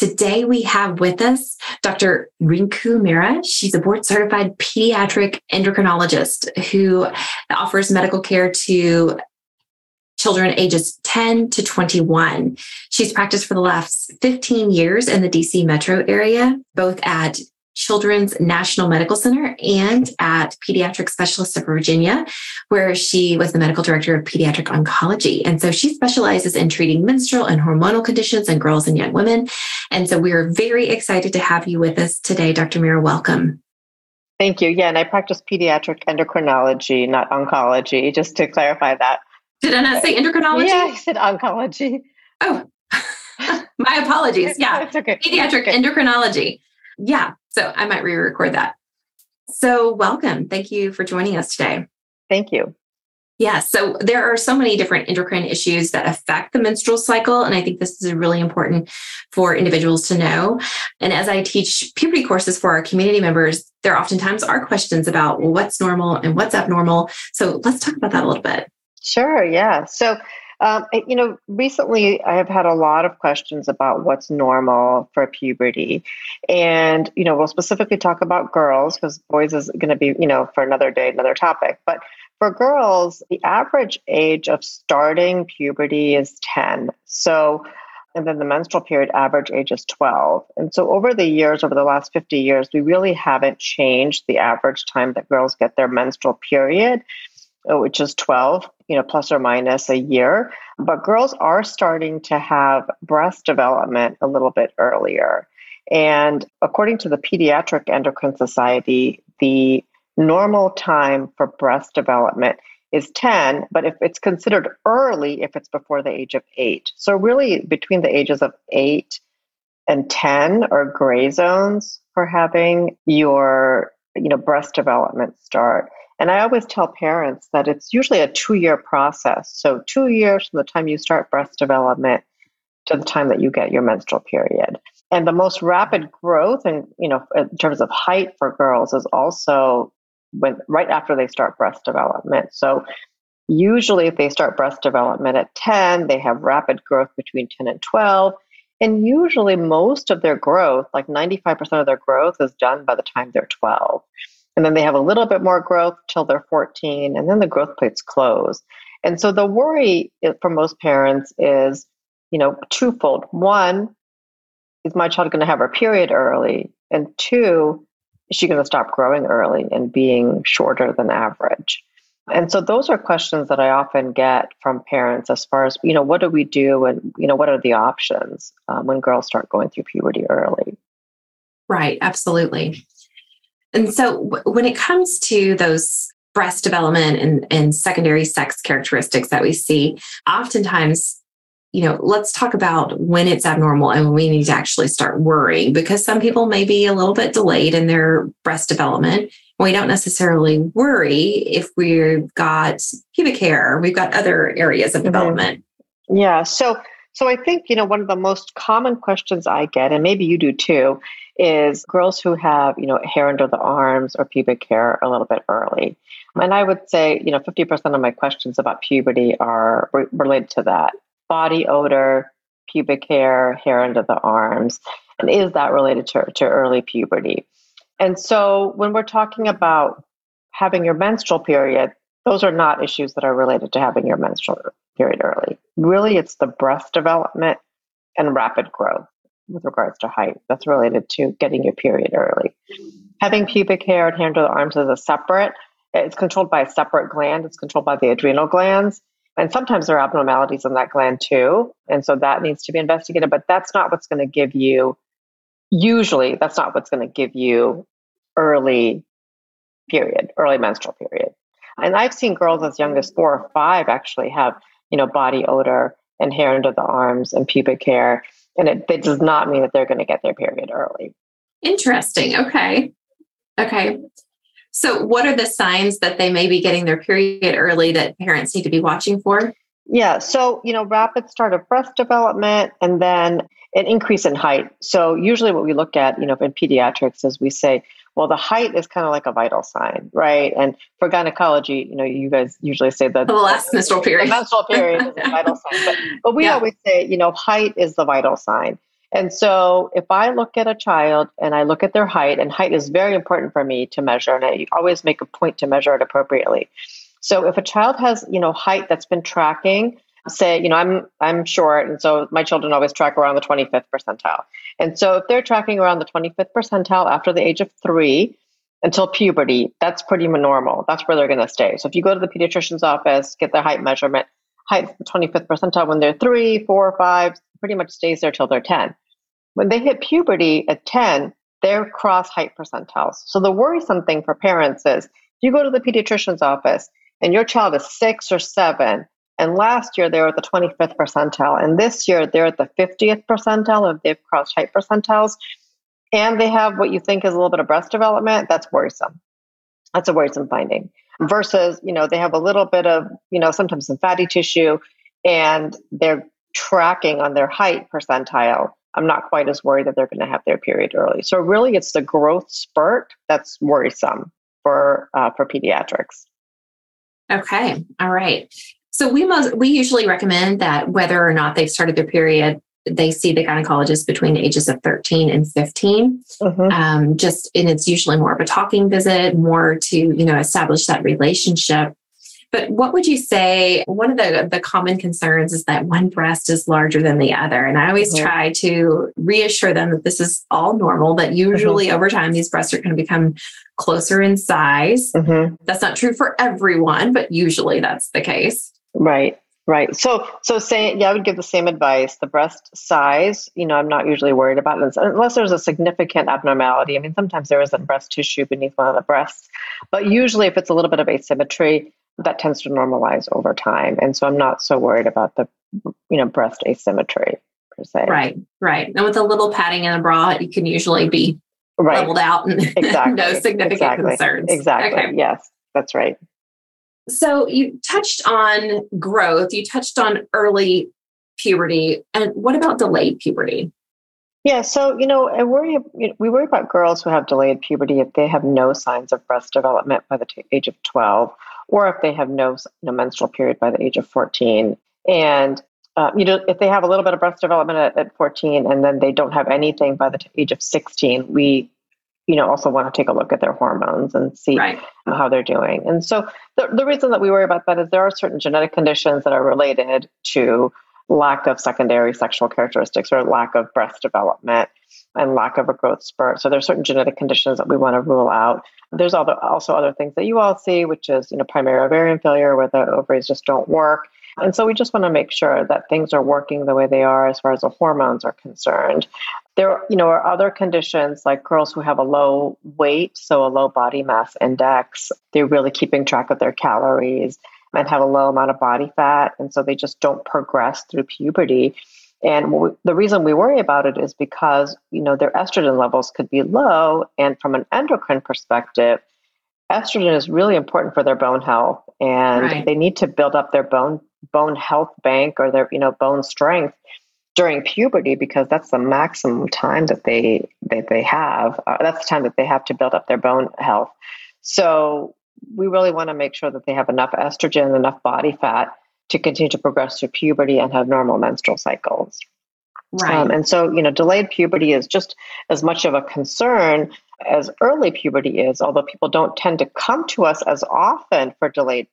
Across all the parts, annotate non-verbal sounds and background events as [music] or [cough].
Today we have with us Dr. Rinku Mehra. She's a board certified pediatric endocrinologist who offers medical care to children ages 10 to 21. She's practiced for the last 15 years in the DC metro area, both at Children's National Medical Center and at Pediatric Specialists of Virginia, where she was the medical director of pediatric oncology. And so she specializes in treating menstrual and hormonal conditions in girls and young women. And so we're very excited to have you with us today, Dr. Mehra. Welcome. Thank you. Yeah, and I practice pediatric endocrinology, not oncology, just to clarify that. Did I not say endocrinology? Yeah, I said oncology. Oh, [laughs] my apologies. [laughs] Yeah, it's okay. Pediatric okay. endocrinology. Yeah, so I might re record that. So, welcome. Thank you for joining us today. Thank you. Yeah, so there are so many different endocrine issues that affect the menstrual cycle. And I think this is really important for individuals to know. And as I teach puberty courses for our community members, there oftentimes are questions about well, what's normal and what's abnormal. So let's talk about that a little bit. Sure, yeah. So um, you know, recently I have had a lot of questions about what's normal for puberty. And, you know, we'll specifically talk about girls because boys is going to be, you know, for another day, another topic. But for girls, the average age of starting puberty is 10. So, and then the menstrual period average age is 12. And so over the years, over the last 50 years, we really haven't changed the average time that girls get their menstrual period. Uh, which is 12, you know, plus or minus a year. But girls are starting to have breast development a little bit earlier. And according to the Pediatric Endocrine Society, the normal time for breast development is 10, but if it's considered early if it's before the age of 8. So really between the ages of 8 and 10 are gray zones for having your you know breast development start. And I always tell parents that it's usually a two year process. So, two years from the time you start breast development to the time that you get your menstrual period. And the most rapid growth, and you know, in terms of height for girls, is also when right after they start breast development. So, usually, if they start breast development at 10, they have rapid growth between 10 and 12. And usually, most of their growth, like 95% of their growth, is done by the time they're 12. And then they have a little bit more growth till they're 14, and then the growth plates close. And so the worry for most parents is, you know, twofold. One, is my child going to have her period early? And two, is she going to stop growing early and being shorter than average? And so those are questions that I often get from parents as far as, you know, what do we do and, you know, what are the options um, when girls start going through puberty early? Right, absolutely. And so w- when it comes to those breast development and, and secondary sex characteristics that we see, oftentimes you know, let's talk about when it's abnormal and when we need to actually start worrying because some people may be a little bit delayed in their breast development. We don't necessarily worry if we've got pubic hair, we've got other areas of mm-hmm. development. Yeah. So, so I think, you know, one of the most common questions I get, and maybe you do too, is girls who have, you know, hair under the arms or pubic hair a little bit early. And I would say, you know, 50% of my questions about puberty are re- related to that body odor, pubic hair, hair under the arms. And is that related to, to early puberty? And so when we're talking about having your menstrual period, those are not issues that are related to having your menstrual period early. Really, it's the breast development and rapid growth with regards to height. That's related to getting your period early. Having pubic hair and hair under the arms is a separate. It's controlled by a separate gland. It's controlled by the adrenal glands. And sometimes there are abnormalities in that gland too. And so that needs to be investigated. But that's not what's going to give you, usually, that's not what's going to give you early period, early menstrual period. And I've seen girls as young as four or five actually have, you know, body odor and hair under the arms and pubic hair and it, it does not mean that they're going to get their period early. Interesting. Okay. Okay. So, what are the signs that they may be getting their period early that parents need to be watching for? Yeah. So, you know, rapid start of breast development and then an increase in height. So, usually what we look at, you know, in pediatrics is we say, well, the height is kind of like a vital sign, right? And for gynecology, you know, you guys usually say that the last menstrual period, the menstrual period is a [laughs] vital sign. But, but we yeah. always say, you know, height is the vital sign. And so if I look at a child and I look at their height, and height is very important for me to measure, and I always make a point to measure it appropriately. So if a child has, you know, height that's been tracking, say, you know, I'm I'm short, and so my children always track around the 25th percentile. And so if they're tracking around the 25th percentile after the age of three until puberty, that's pretty normal. That's where they're going to stay. So if you go to the pediatrician's office, get their height measurement, height 25th percentile when they're three, four, five, pretty much stays there till they're 10. When they hit puberty at 10, they're cross height percentiles. So the worrisome thing for parents is you go to the pediatrician's office and your child is six or seven, and last year they were at the 25th percentile, and this year they're at the 50th percentile if they've crossed height percentiles, and they have what you think is a little bit of breast development, that's worrisome. That's a worrisome finding. Versus, you know, they have a little bit of, you know, sometimes some fatty tissue and they're tracking on their height percentile I'm not quite as worried that they're going to have their period early. So really, it's the growth spurt that's worrisome for uh, for pediatrics. Okay, all right. So we most we usually recommend that whether or not they've started their period, they see the gynecologist between the ages of 13 and 15. Mm-hmm. Um, just and it's usually more of a talking visit, more to you know establish that relationship. But what would you say? One of the, the common concerns is that one breast is larger than the other. And I always mm-hmm. try to reassure them that this is all normal, that usually mm-hmm. over time, these breasts are going to become closer in size. That's not true for everyone, but usually that's the case. Right. Right. So, so say, yeah, I would give the same advice. The breast size, you know, I'm not usually worried about it unless there's a significant abnormality. I mean, sometimes there isn't breast tissue beneath one of the breasts, but usually if it's a little bit of asymmetry, that tends to normalize over time. And so I'm not so worried about the, you know, breast asymmetry per se. Right, right. And with a little padding in a bra, you can usually be right. leveled out and [laughs] exactly. no significant exactly. concerns. Exactly. Okay. Yes, that's right. So you touched on growth, you touched on early puberty. And what about delayed puberty? Yeah, so you know, I worry. We worry about girls who have delayed puberty if they have no signs of breast development by the t- age of twelve, or if they have no, no menstrual period by the age of 14. And uh, you know, if they have a little bit of breast development at, at 14 and then they don't have anything by the t- age of 16, we, you know, also want to take a look at their hormones and see right. how they're doing. And so the, the reason that we worry about that is there are certain genetic conditions that are related to lack of secondary sexual characteristics or lack of breast development and lack of a growth spurt. So there's certain genetic conditions that we want to rule out. There's also other things that you all see, which is you know primary ovarian failure, where the ovaries just don't work. And so we just want to make sure that things are working the way they are as far as the hormones are concerned. There, you know, are other conditions like girls who have a low weight, so a low body mass index. They're really keeping track of their calories and have a low amount of body fat, and so they just don't progress through puberty. And we, the reason we worry about it is because, you know, their estrogen levels could be low. And from an endocrine perspective, estrogen is really important for their bone health. And right. they need to build up their bone bone health bank or their, you know, bone strength during puberty because that's the maximum time that they that they have. Uh, that's the time that they have to build up their bone health. So we really want to make sure that they have enough estrogen, enough body fat to continue to progress through puberty and have normal menstrual cycles. Right. Um, and so, you know, delayed puberty is just as much of a concern as early puberty is, although people don't tend to come to us as often for delayed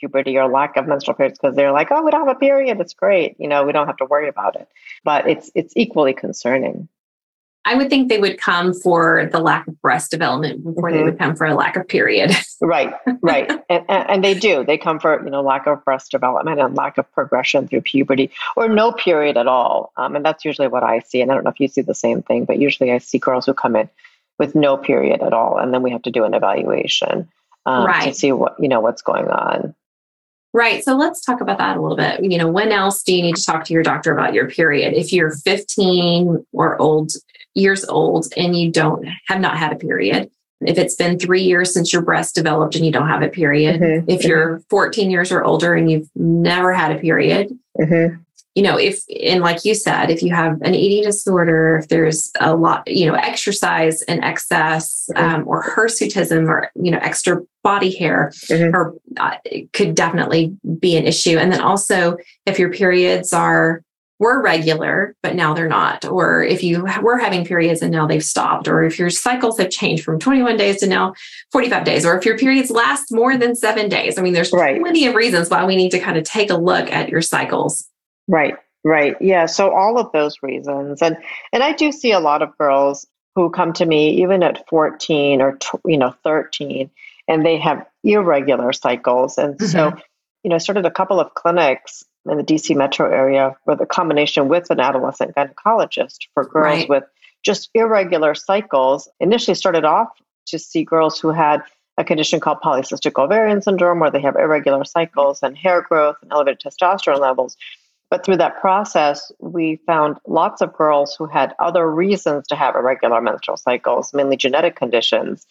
puberty or lack of menstrual periods because they're like, oh, we don't have a period. It's great. You know, we don't have to worry about it. But it's it's equally concerning. I would think they would come for the lack of breast development before mm-hmm. they would come for a lack of period. [laughs] right, right, and, and they do. They come for you know lack of breast development and lack of progression through puberty, or no period at all. Um, and that's usually what I see. And I don't know if you see the same thing, but usually I see girls who come in with no period at all, and then we have to do an evaluation um, right. to see what you know what's going on. Right. So let's talk about that a little bit. You know, when else do you need to talk to your doctor about your period? If you're 15 or old years old and you don't have not had a period, if it's been three years since your breast developed and you don't have a period, mm-hmm. if you're 14 years or older and you've never had a period, mm-hmm. You know, if, and like you said, if you have an eating disorder, if there's a lot, you know, exercise and excess mm-hmm. um, or hirsutism or, you know, extra body hair mm-hmm. or uh, could definitely be an issue. And then also if your periods are were regular, but now they're not. Or if you were having periods and now they've stopped, or if your cycles have changed from 21 days to now 45 days, or if your periods last more than seven days. I mean, there's right. plenty of reasons why we need to kind of take a look at your cycles. Right, right. Yeah. So all of those reasons. And and I do see a lot of girls who come to me even at 14 or you know 13 and they have irregular cycles. And mm-hmm. so, you know, I started a couple of clinics in the DC metro area with a combination with an adolescent gynecologist for girls right. with just irregular cycles. Initially started off to see girls who had a condition called polycystic ovarian syndrome where they have irregular cycles and hair growth and elevated testosterone levels. But through that process, we found lots of girls who had other reasons to have irregular menstrual cycles, mainly genetic conditions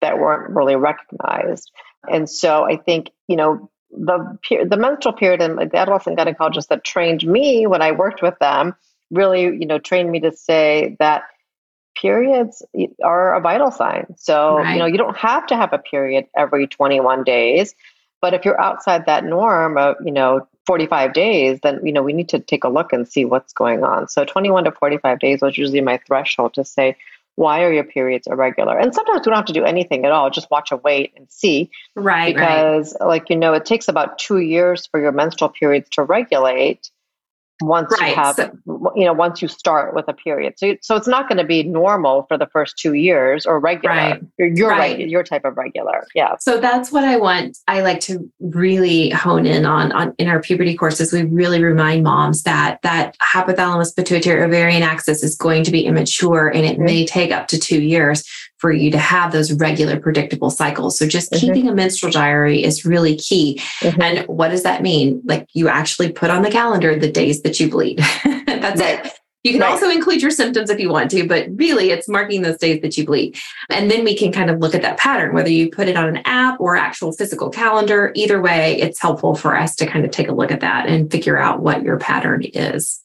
that weren't really recognized. And so I think, you know, the the menstrual period and the adolescent gynecologist that trained me when I worked with them really, you know, trained me to say that periods are a vital sign. So, right. you know, you don't have to have a period every 21 days, but if you're outside that norm of, you know, 45 days, then, you know, we need to take a look and see what's going on. So 21 to 45 days was usually my threshold to say, why are your periods irregular? And sometimes we don't have to do anything at all, just watch a weight and see. Right. Because, right. like, you know, it takes about two years for your menstrual periods to regulate once right. you have so, you know once you start with a period so so it's not going to be normal for the first two years or regular right. your right. your type of regular yeah so that's what i want i like to really hone in on on in our puberty courses we really remind moms that that hypothalamus pituitary ovarian axis is going to be immature and it mm-hmm. may take up to two years for you to have those regular predictable cycles. So just mm-hmm. keeping a menstrual diary is really key. Mm-hmm. And what does that mean? Like you actually put on the calendar the days that you bleed. [laughs] That's right. it. You can right. also include your symptoms if you want to, but really it's marking those days that you bleed. And then we can kind of look at that pattern, whether you put it on an app or actual physical calendar. Either way, it's helpful for us to kind of take a look at that and figure out what your pattern is.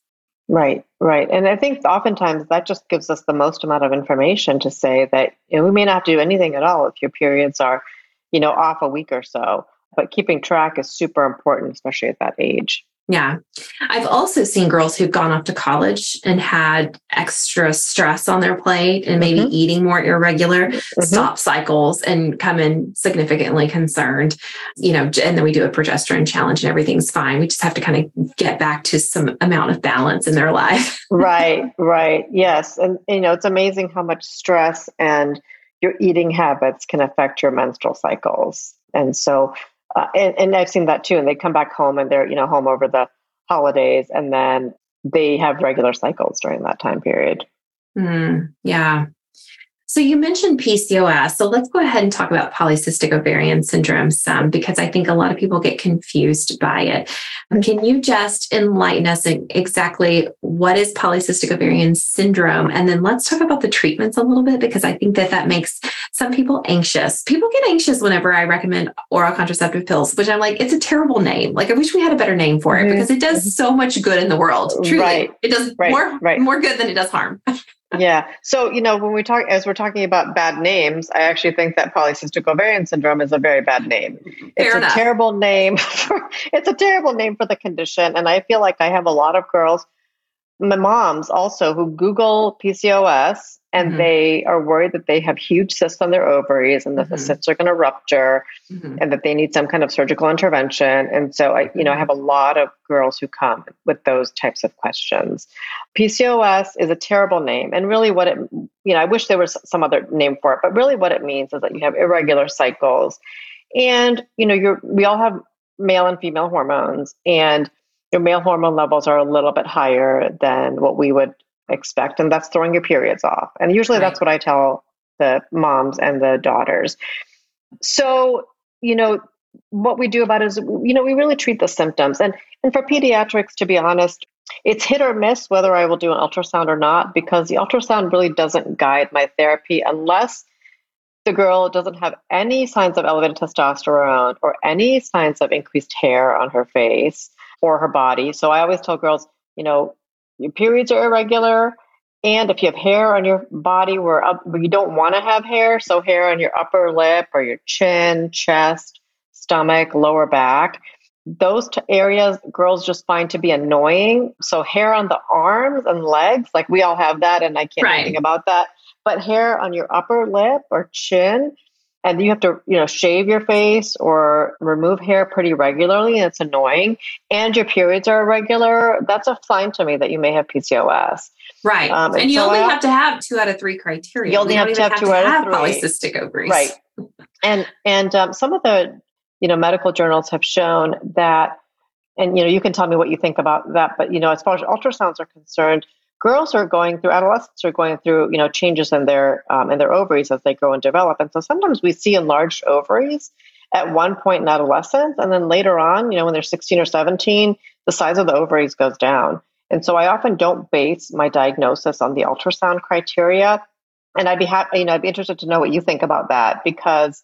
Right, right. And I think oftentimes that just gives us the most amount of information to say that you know, we may not do anything at all if your periods are, you know, off a week or so. But keeping track is super important, especially at that age. Yeah. I've also seen girls who've gone off to college and had extra stress on their plate and maybe mm-hmm. eating more irregular, mm-hmm. stop cycles and come in significantly concerned, you know, and then we do a progesterone challenge and everything's fine. We just have to kind of get back to some amount of balance in their life. [laughs] right, right. Yes. And, you know, it's amazing how much stress and your eating habits can affect your menstrual cycles. And so, uh, and, and I've seen that too. And they come back home and they're, you know, home over the holidays and then they have regular cycles during that time period. Mm, yeah. So you mentioned PCOS. So let's go ahead and talk about polycystic ovarian syndrome some because I think a lot of people get confused by it. Can you just enlighten us in exactly what is polycystic ovarian syndrome? And then let's talk about the treatments a little bit because I think that that makes some people anxious. People get anxious whenever I recommend oral contraceptive pills, which I'm like, it's a terrible name. Like I wish we had a better name for it mm-hmm. because it does so much good in the world. Truly, right. it does right. more right. more good than it does harm. [laughs] yeah. So, you know, when we talk, as we're talking about bad names, I actually think that polycystic ovarian syndrome is a very bad name. Fair it's enough. a terrible name. [laughs] For, it's a terrible name for the condition. And I feel like I have a lot of girls, my moms also, who Google PCOS and mm-hmm. they are worried that they have huge cysts on their ovaries and that mm-hmm. the cysts are going to rupture mm-hmm. and that they need some kind of surgical intervention and so i you know i have a lot of girls who come with those types of questions pcos is a terrible name and really what it you know i wish there was some other name for it but really what it means is that you have irregular cycles and you know you're we all have male and female hormones and your male hormone levels are a little bit higher than what we would expect, and that's throwing your periods off. And usually right. that's what I tell the moms and the daughters. So, you know, what we do about it is, you know, we really treat the symptoms. And and for pediatrics, to be honest, it's hit or miss whether I will do an ultrasound or not because the ultrasound really doesn't guide my therapy unless the girl doesn't have any signs of elevated testosterone or any signs of increased hair on her face or her body. So I always tell girls, you know, your periods are irregular. And if you have hair on your body where, up, where you don't want to have hair, so hair on your upper lip or your chin, chest, stomach, lower back, those t- areas girls just find to be annoying. So hair on the arms and legs, like we all have that, and I can't right. do anything about that. But hair on your upper lip or chin, and you have to you know shave your face or remove hair pretty regularly and it's annoying. And your periods are irregular. That's a sign to me that you may have pcos right. Um, and, and, you so only I, have to have two out of three criteria. You only have to have, have two to out have of three. polycystic ovaries. Right [laughs] and and um, some of the you know medical journals have shown that and you know you can tell me what you think about that but you know as far as ultrasounds are concerned girls are going through adolescents are going through you know changes in their um, in their ovaries as they grow and develop. And so sometimes we see enlarged ovaries at one point in adolescence. And then later on you know when they're 16 or 17 the size of the ovaries goes down. And so i often don't base my diagnosis on the ultrasound criteria. And i'd be happy you know i'd be interested to know what you think about that because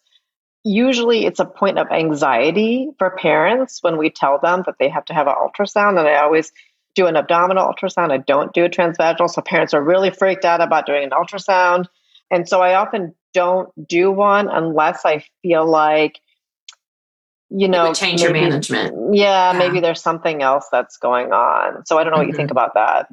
usually it's a point of anxiety for parents when we tell them that they have to have an ultrasound. And i always do an abdominal ultrasound. I don't do a transvaginal. So parents are really freaked out about doing an ultrasound. And so I often don't do one unless I feel like, you know, change maybe, your management. Yeah, yeah, maybe there's something else that's going on. So I don't know what mm-hmm. you think mm-hmm. about that.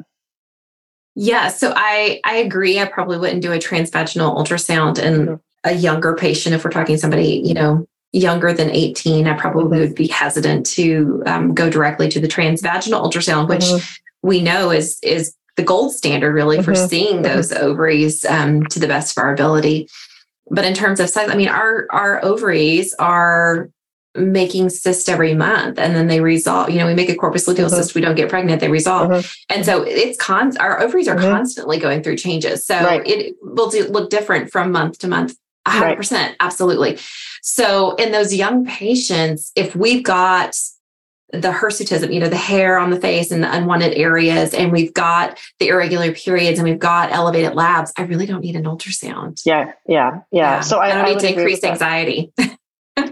Yeah, so I I agree. I probably wouldn't do a transvaginal ultrasound in mm-hmm. a younger patient if we're talking somebody, you know, younger than 18, I probably would be hesitant to um, go directly to the transvaginal ultrasound, which mm-hmm. we know is is the gold standard really for mm-hmm. seeing mm-hmm. those ovaries um, to the best of our ability. But in terms of size, I mean, our our ovaries are making cysts every month and then they resolve you know we make a corpus luteal mm-hmm. cyst we don't get pregnant they resolve mm-hmm. and so it's con our ovaries are mm-hmm. constantly going through changes so right. it will do, look different from month to month 100% right. absolutely so in those young patients, if we've got the hirsutism, you know, the hair on the face and the unwanted areas, and we've got the irregular periods and we've got elevated labs, I really don't need an ultrasound. Yeah, yeah, yeah. yeah. So I, I don't I need to increase anxiety. [laughs]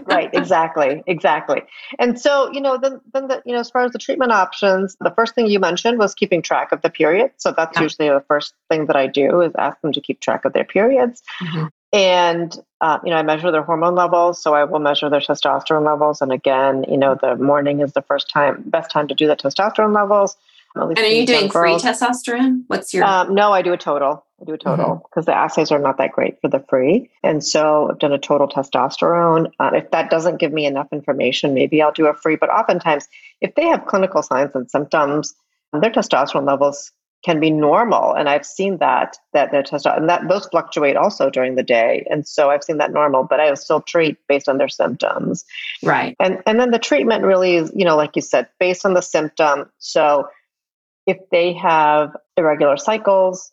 right exactly exactly and so you know then then the, you know as far as the treatment options the first thing you mentioned was keeping track of the period so that's yeah. usually the first thing that i do is ask them to keep track of their periods mm-hmm. And, uh, you know, I measure their hormone levels. So I will measure their testosterone levels. And again, you know, the morning is the first time, best time to do the testosterone levels. And are you doing free testosterone? What's your? Um, no, I do a total. I do a total because mm-hmm. the assays are not that great for the free. And so I've done a total testosterone. Uh, if that doesn't give me enough information, maybe I'll do a free. But oftentimes, if they have clinical signs and symptoms, their testosterone levels can be normal. And i've seen that that their testosterone and that those fluctuate also during the day. And so i've seen that normal but i still treat based on their symptoms. Right. And and then the treatment really is you know like you said based on the symptom. So if they have irregular cycles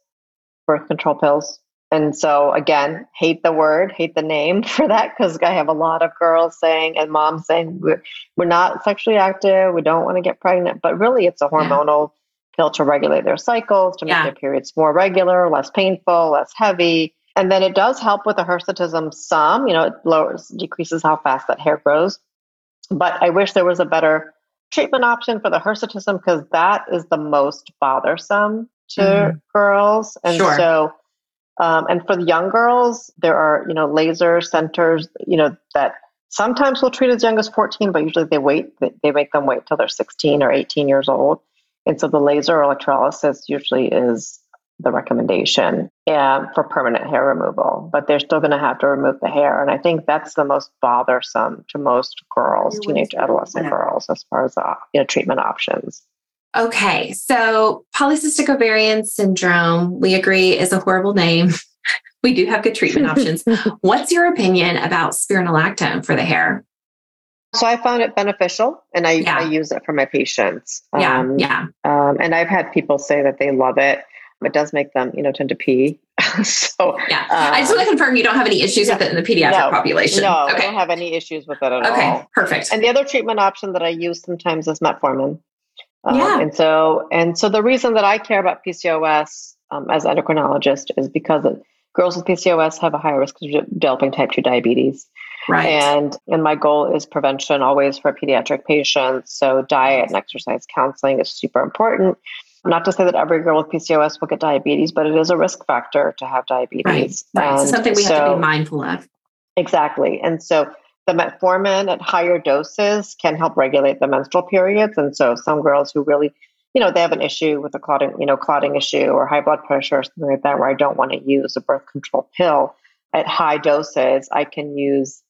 birth control pills. And so again hate the word hate the name [laughs] for that because i have a lot of girls saying and moms saying we're, we're not sexually active. We don't want to get pregnant. But really it's a hormonal yeah pill to regulate their cycles, to make yeah. their periods more regular, less painful, less heavy. And then it does help with the hirsutism some, you know, it lowers, decreases how fast that hair grows. But I wish there was a better treatment option for the hirsutism because that is the most bothersome to mm-hmm. girls. And sure. so, um, and for the young girls, there are, you know, laser centers, you know, that sometimes will treat as young as 14, but usually they wait, they make them wait till they're 16 or 18 years old. And so the laser electrolysis usually is the recommendation and for permanent hair removal, but they're still going to have to remove the hair. And I think that's the most bothersome to most girls, teenage adolescent girls, as far as uh, you know, treatment options. Okay, so polycystic ovarian syndrome, we agree, is a horrible name. [laughs] we do have good treatment [laughs] options. What's your opinion about spironolactone for the hair? So I found it beneficial and I, yeah. I use it for my patients. Yeah. Um, yeah. Um, and I've had people say that they love it. It does make them, you know, tend to pee [laughs] so yeah, uh, I just want to confirm you don't have any issues yeah, with it in the pediatric no, population. No, okay. I don't have any issues with it at okay, all. Okay, perfect. And the other treatment option that I use sometimes is metformin. Um, yeah. And so, and so the reason that I care about PCOS um, as endocrinologist is because it, girls with PCOS have a higher risk of developing type 2 diabetes. Right. And and my goal is prevention always for pediatric patients. So diet and exercise counseling is super important. Not to say that every girl with PCOS will get diabetes, but it is a risk factor to have diabetes. Right. right. So something we so, have to be mindful of. Exactly. And so the metformin at higher doses can help regulate the menstrual periods. And so some girls who really you know, they have an issue with a clotting, you know, clotting issue or high blood pressure or something like that, where I don't want to use a birth control pill at high doses, I can use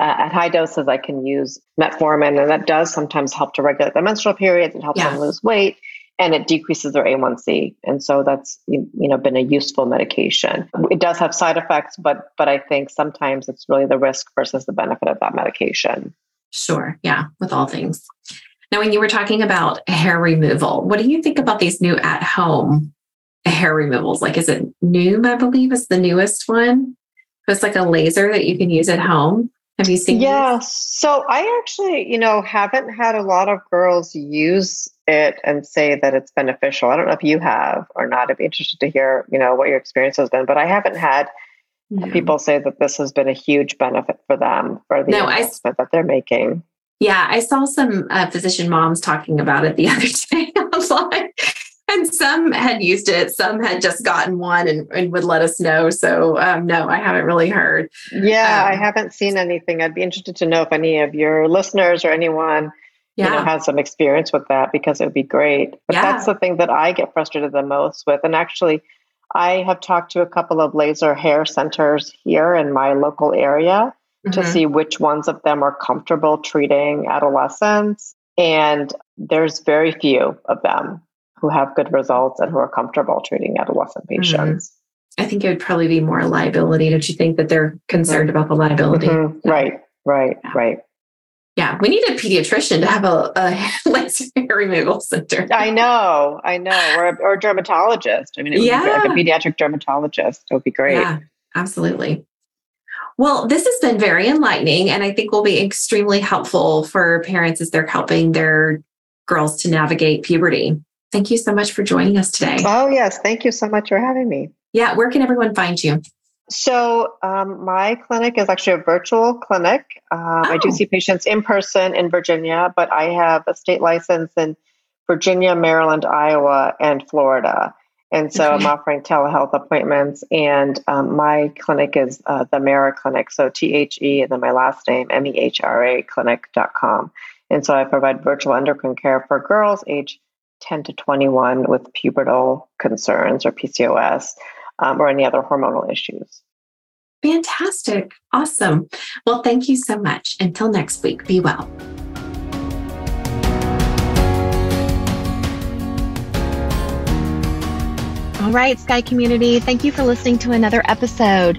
uh, at high doses, I can use metformin, and that does sometimes help to regulate the menstrual periods. It helps them lose weight, and it decreases their A1C. And so that's you know been a useful medication. It does have side effects, but but I think sometimes it's really the risk versus the benefit of that medication. Sure. Yeah, with all things. Now, when you were talking about hair removal, what do you think about these new at home hair removals? Like, is it Nood, I believe, is the newest one? It's like a laser that you can use at home. Have you seen? Yeah. These? So I actually, you know, haven't had a lot of girls use it and say that it's beneficial. I don't know if you have or not. I'd be interested to hear, you know, what your experience has been, but I haven't had people say that this has been a huge benefit for them for the no, investment I, that they're making. Yeah, I saw some uh, physician moms talking about it the [laughs] other day online. And some had used it, some had just gotten one and, and would let us know. So, um, no, I haven't really heard. Yeah, um, I haven't seen anything. I'd be interested to know if any of your listeners or anyone yeah. you know, has some experience with that because it would be great. But yeah. that's the thing that I get frustrated the most with. And actually, I have talked to a couple of laser hair centers here in my local area mm-hmm. to see which ones of them are comfortable treating adolescents. And there's very few of them who have good results and who are comfortable treating adolescent mm-hmm. patients. Mm-hmm. I think it would probably be more liability. Don't you think that they're concerned about the liability? Mm-hmm. Right, right, yeah. right. Yeah, we need a pediatrician to have a, a [laughs] laser hair removal center. I know, I know, or a, or a dermatologist. I mean, yeah. like a pediatric dermatologist. It would be great. Yeah, absolutely. Well, this has been very enlightening and I think will be extremely helpful for parents as they're helping their girls to navigate puberty. Thank you so much for joining us today. Oh, yes. Thank you so much for having me. Yeah. Where can everyone find you? So, um, my clinic is actually a virtual clinic. Um, oh. I do oh. see patients in person in Virginia, but I have a state license in Virginia, Maryland, Iowa, and Florida. And so okay. I'm offering telehealth appointments, and um, my clinic is uh, the Mehra Clinic. So T H E and then my last name, M E H R A clinic.com. And so I provide virtual endocrine care for girls age 10 to 21 with pubertal concerns or PCOS um, or any other hormonal issues. Fantastic. Awesome. Well, thank you so much. Until next week, be well. All right, Sky community, thank you for listening to another episode.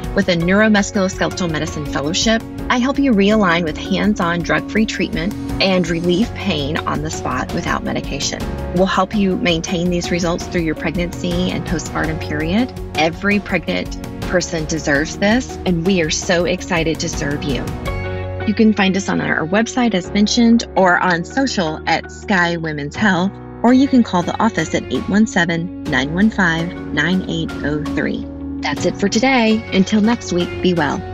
with a neuromusculoskeletal medicine fellowship, I help you realign with hands on drug free treatment and relieve pain on the spot without medication. We'll help you maintain these results through your pregnancy and postpartum period. Every pregnant person deserves this, and we are so excited to serve you. You can find us on our website, as mentioned, or on social at Sky Women's Health, or you can call the office at 817 915 9803. That's it for today. Until next week, be well.